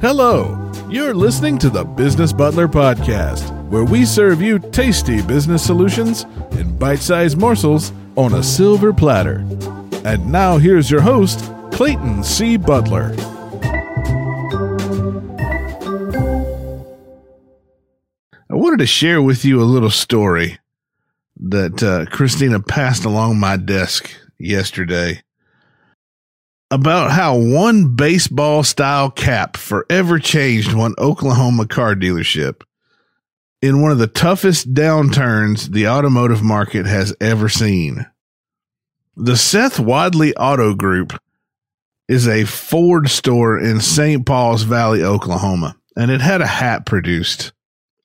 Hello, you're listening to the Business Butler Podcast, where we serve you tasty business solutions in bite sized morsels on a silver platter. And now here's your host, Clayton C. Butler. I wanted to share with you a little story that uh, Christina passed along my desk yesterday about how one baseball style cap forever changed one Oklahoma car dealership in one of the toughest downturns the automotive market has ever seen. The Seth Wadley Auto Group is a Ford store in St. Pauls Valley, Oklahoma, and it had a hat produced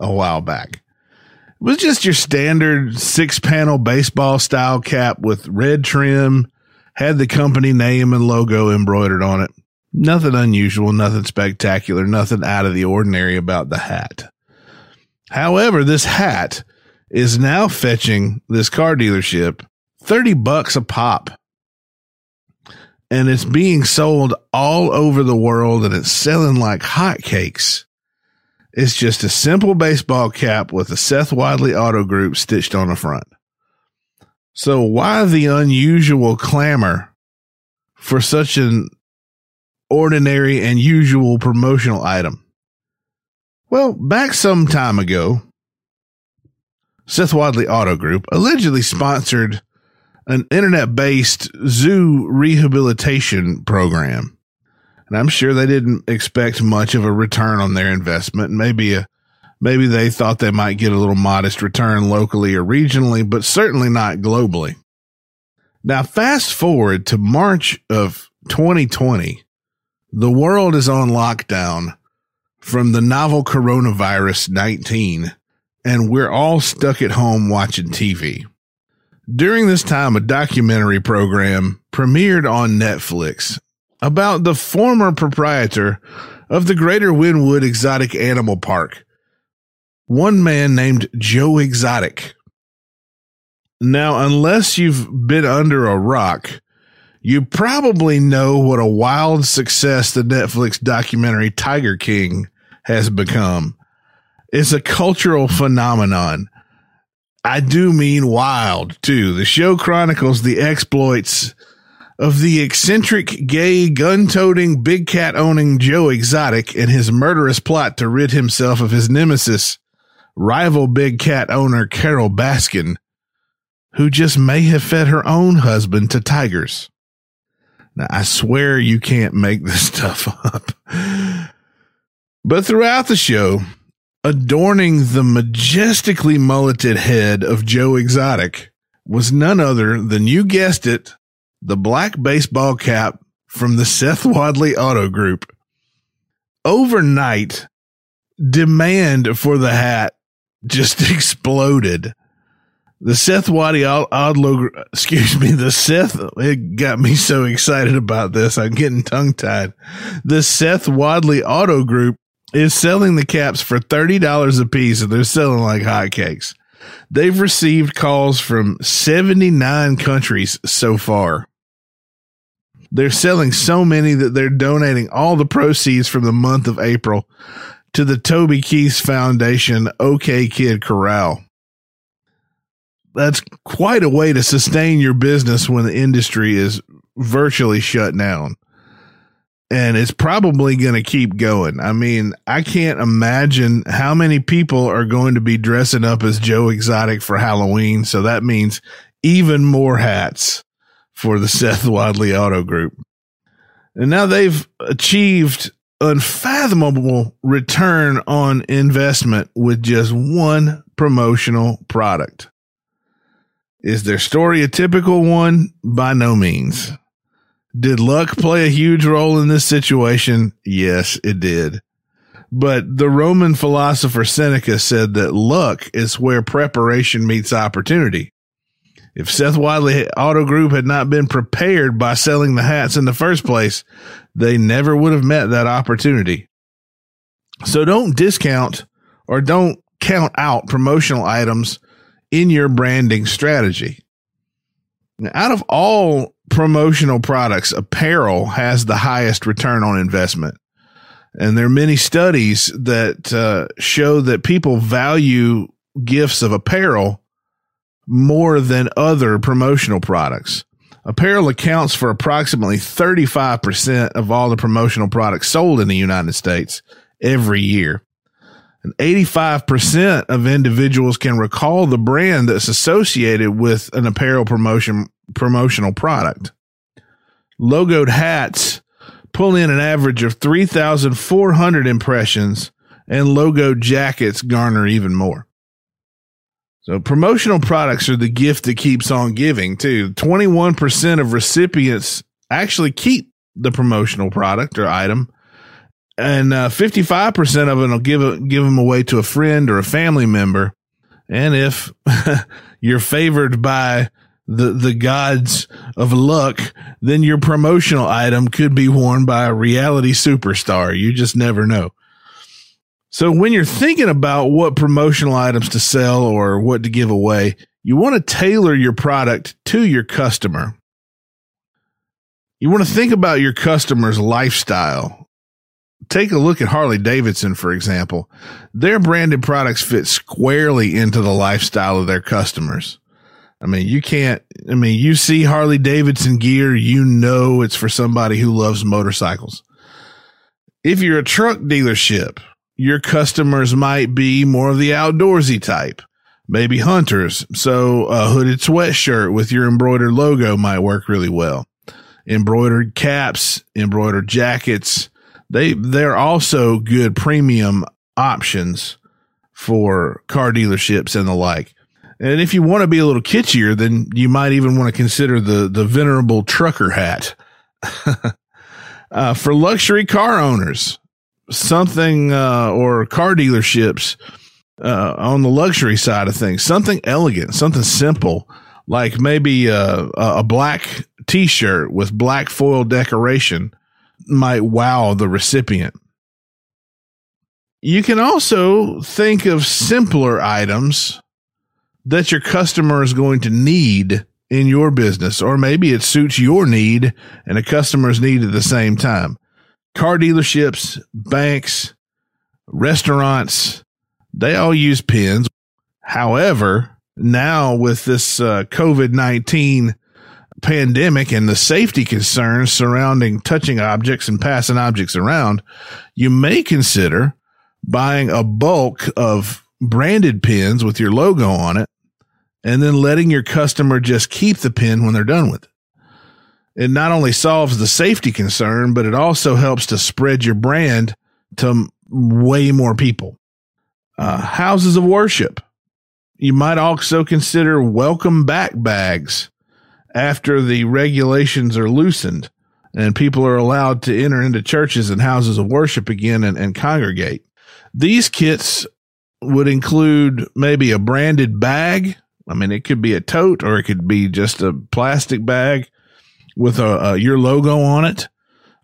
a while back. It was just your standard six panel baseball style cap with red trim had the company name and logo embroidered on it. Nothing unusual, nothing spectacular, nothing out of the ordinary about the hat. However, this hat is now fetching this car dealership 30 bucks a pop. And it's being sold all over the world and it's selling like hotcakes. It's just a simple baseball cap with a Seth Wadley Auto Group stitched on the front. So why the unusual clamor for such an ordinary and usual promotional item? Well, back some time ago, Seth Wadley Auto Group allegedly sponsored an internet based zoo rehabilitation program. And I'm sure they didn't expect much of a return on their investment. Maybe a Maybe they thought they might get a little modest return locally or regionally, but certainly not globally. Now, fast forward to March of 2020. The world is on lockdown from the novel coronavirus 19, and we're all stuck at home watching TV. During this time, a documentary program premiered on Netflix about the former proprietor of the Greater Wynnewood Exotic Animal Park one man named Joe Exotic. Now, unless you've been under a rock, you probably know what a wild success the Netflix documentary Tiger King has become. It's a cultural phenomenon. I do mean wild too. The show chronicles the exploits of the eccentric, gay, gun toting, big cat owning Joe Exotic and his murderous plot to rid himself of his nemesis, rival big cat owner Carole Baskin, who just may have fed her own husband to tigers. Now, I swear you can't make this stuff up. But throughout the show, adorning the majestically mulleted head of Joe Exotic was none other than, you guessed it, the black baseball cap from the Seth Wadley Auto Group. Overnight, demand for the hat just exploded. The Seth Wadley Odlo, excuse me, the Seth, it got me so excited about this. I'm getting tongue tied. The Seth Wadley Auto Group is selling the caps for $30 a piece and they're selling like hotcakes. They've received calls from 79 countries so far. They're selling so many that they're donating all the proceeds from the month of April to the Toby Keith Foundation OK Kid Korral. That's quite a way to sustain your business when the industry is virtually shut down. And it's probably going to keep going. I mean, I can't imagine how many people are going to be dressing up as Joe Exotic for Halloween. So that means even more hats for the Seth Wadley Auto Group. And now they've achieved unfathomable return on investment with just one promotional product. Is their story a typical one? By no means. Did luck play a huge role in this situation? Yes, it did. But the Roman philosopher Seneca said that luck is where preparation meets opportunity. If Seth Wadley Auto Group had not been prepared by selling the hats in the first place, they never would have met that opportunity. So don't discount or don't count out promotional items in your branding strategy. Now, out of all promotional products, apparel has the highest return on investment. And there are many studies that uh, show that people value gifts of apparel more than other promotional products. Apparel accounts for approximately 35% of all the promotional products sold in the United States every year. And 85% of individuals can recall the brand that's associated with an apparel promotion promotional product. Logoed hats pull in an average of 3,400 impressions and logoed jackets garner even more. So promotional products are the gift that keeps on giving too. 21% of recipients actually keep the promotional product or item and uh, 55% of it will give it, give them away to a friend or a family member. And if you're favored by the, the gods of luck, then your promotional item could be worn by a reality superstar. You just never know. So when you're thinking about what promotional items to sell or what to give away, you want to tailor your product to your customer. You want to think about your customer's lifestyle. Take a look at Harley Davidson, for example. Their branded products fit squarely into the lifestyle of their customers. I mean, you can't, I mean, you see Harley Davidson gear, you know it's for somebody who loves motorcycles. If you're a truck dealership, your customers might be more of the outdoorsy type, maybe hunters. So a hooded sweatshirt with your embroidered logo might work really well. Embroidered caps, embroidered jackets. They, they're also good premium options for car dealerships and the like. And if you want to be a little kitschier, then you might even want to consider the, the venerable trucker hat. uh, for luxury car owners, something uh, or car dealerships uh, on the luxury side of things, something elegant, something simple, like maybe a, a black T-shirt with black foil decoration might wow the recipient. You can also think of simpler items that your customer is going to need in your business, or maybe it suits your need and a customer's need at the same time car dealerships, banks, restaurants, they all use pins. However, now with this uh, COVID 19 pandemic and the safety concerns surrounding touching objects and passing objects around, you may consider buying a bulk of branded pins with your logo on it and then letting your customer just keep the pin when they're done with it it not only solves the safety concern, but it also helps to spread your brand to way more people. Uh, houses of worship. You might also consider welcome back bags after the regulations are loosened and people are allowed to enter into churches and houses of worship again and, and congregate. These kits would include maybe a branded bag. I mean, it could be a tote or it could be just a plastic bag with a, a, your logo on it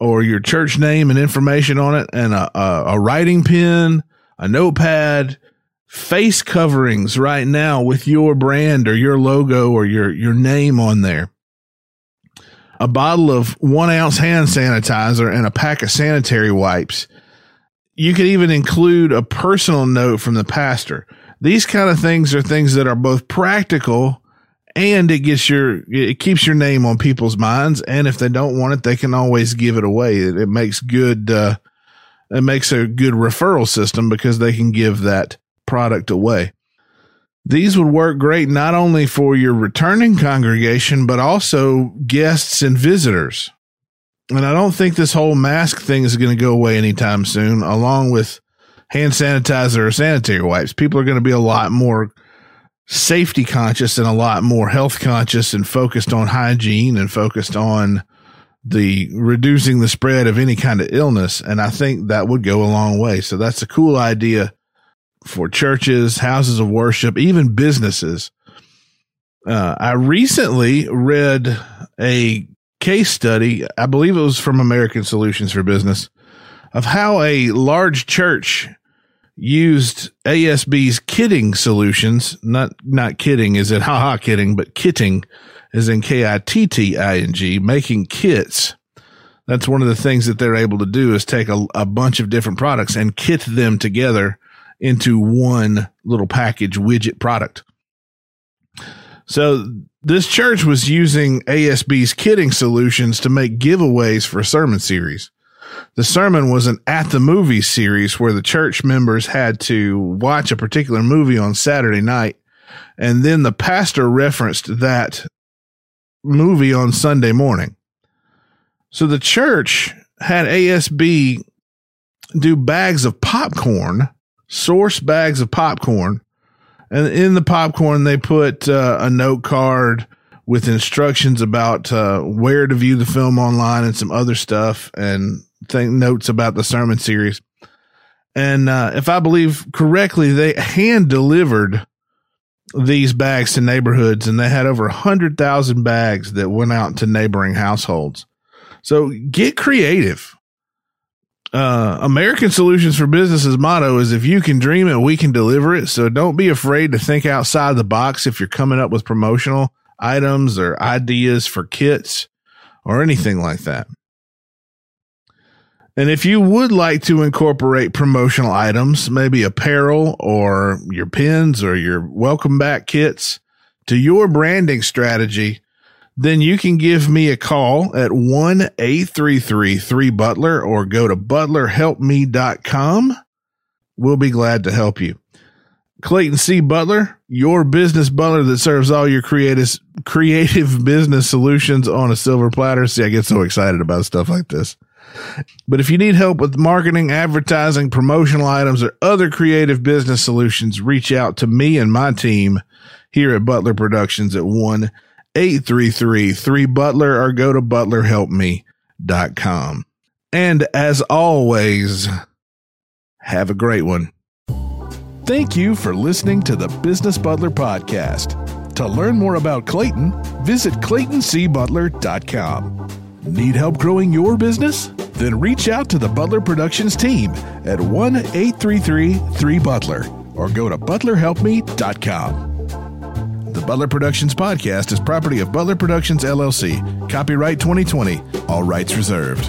or your church name and information on it and a, a, a writing pen, a notepad, face coverings right now with your brand or your logo or your, your name on there. A bottle of one ounce hand sanitizer and a pack of sanitary wipes. You could even include a personal note from the pastor. These kind of things are things that are both practical and it gets your it keeps your name on people's minds. And if they don't want it they can always give it away. It, it makes good uh, it makes a good referral system because they can give that product away. These would work great not only for your returning congregation but also guests and visitors. And i don't think this whole mask thing is going to go away anytime soon along with hand sanitizer or sanitary wipes. People are going to be a lot more safety conscious and a lot more health conscious and focused on hygiene and focused on the reducing the spread of any kind of illness. And I think that would go a long way. So that's a cool idea for churches, houses of worship, even businesses. Uh, I recently read a case study, I believe it was from American Solutions for Business, of how a large church used ASB's kitting solutions, not, not kidding is it haha kidding, but kitting is in K I T T I N G, making kits. That's one of the things that they're able to do is take a, a bunch of different products and kit them together into one little package widget product. So this church was using ASB's kitting solutions to make giveaways for sermon series. The sermon was an at the movie series where the church members had to watch a particular movie on Saturday night. And then the pastor referenced that movie on Sunday morning. So the church had ASB do bags of popcorn, source bags of popcorn. And in the popcorn, they put uh, a note card with instructions about uh, where to view the film online and some other stuff and th- notes about the sermon series. And uh, if I believe correctly, they hand delivered these bags to neighborhoods and they had over 100,000 bags that went out to neighboring households. So get creative. Uh, American Solutions for Business's motto is if you can dream it, we can deliver it. So don't be afraid to think outside the box if you're coming up with promotional items or ideas for kits or anything like that. And if you would like to incorporate promotional items, maybe apparel or your pins or your welcome back kits to your branding strategy, then you can give me a call at 1 833 Butler or go to butlerhelpme.com. We'll be glad to help you. Clayton C. Butler, your business butler that serves all your creative creative business solutions on a silver platter. See, I get so excited about stuff like this. But if you need help with marketing, advertising, promotional items, or other creative business solutions, reach out to me and my team here at Butler Productions at 1 833 3 Butler or go to butlerhelpme.com. And as always, have a great one. Thank you for listening to the Business Butler Podcast. To learn more about Clayton, visit ClaytonCButler.com. Need help growing your business? Then reach out to the Butler Productions team at 1 833 3 Butler or go to butlerhelpme.com. The Butler Productions podcast is property of Butler Productions LLC. Copyright 2020. All rights reserved.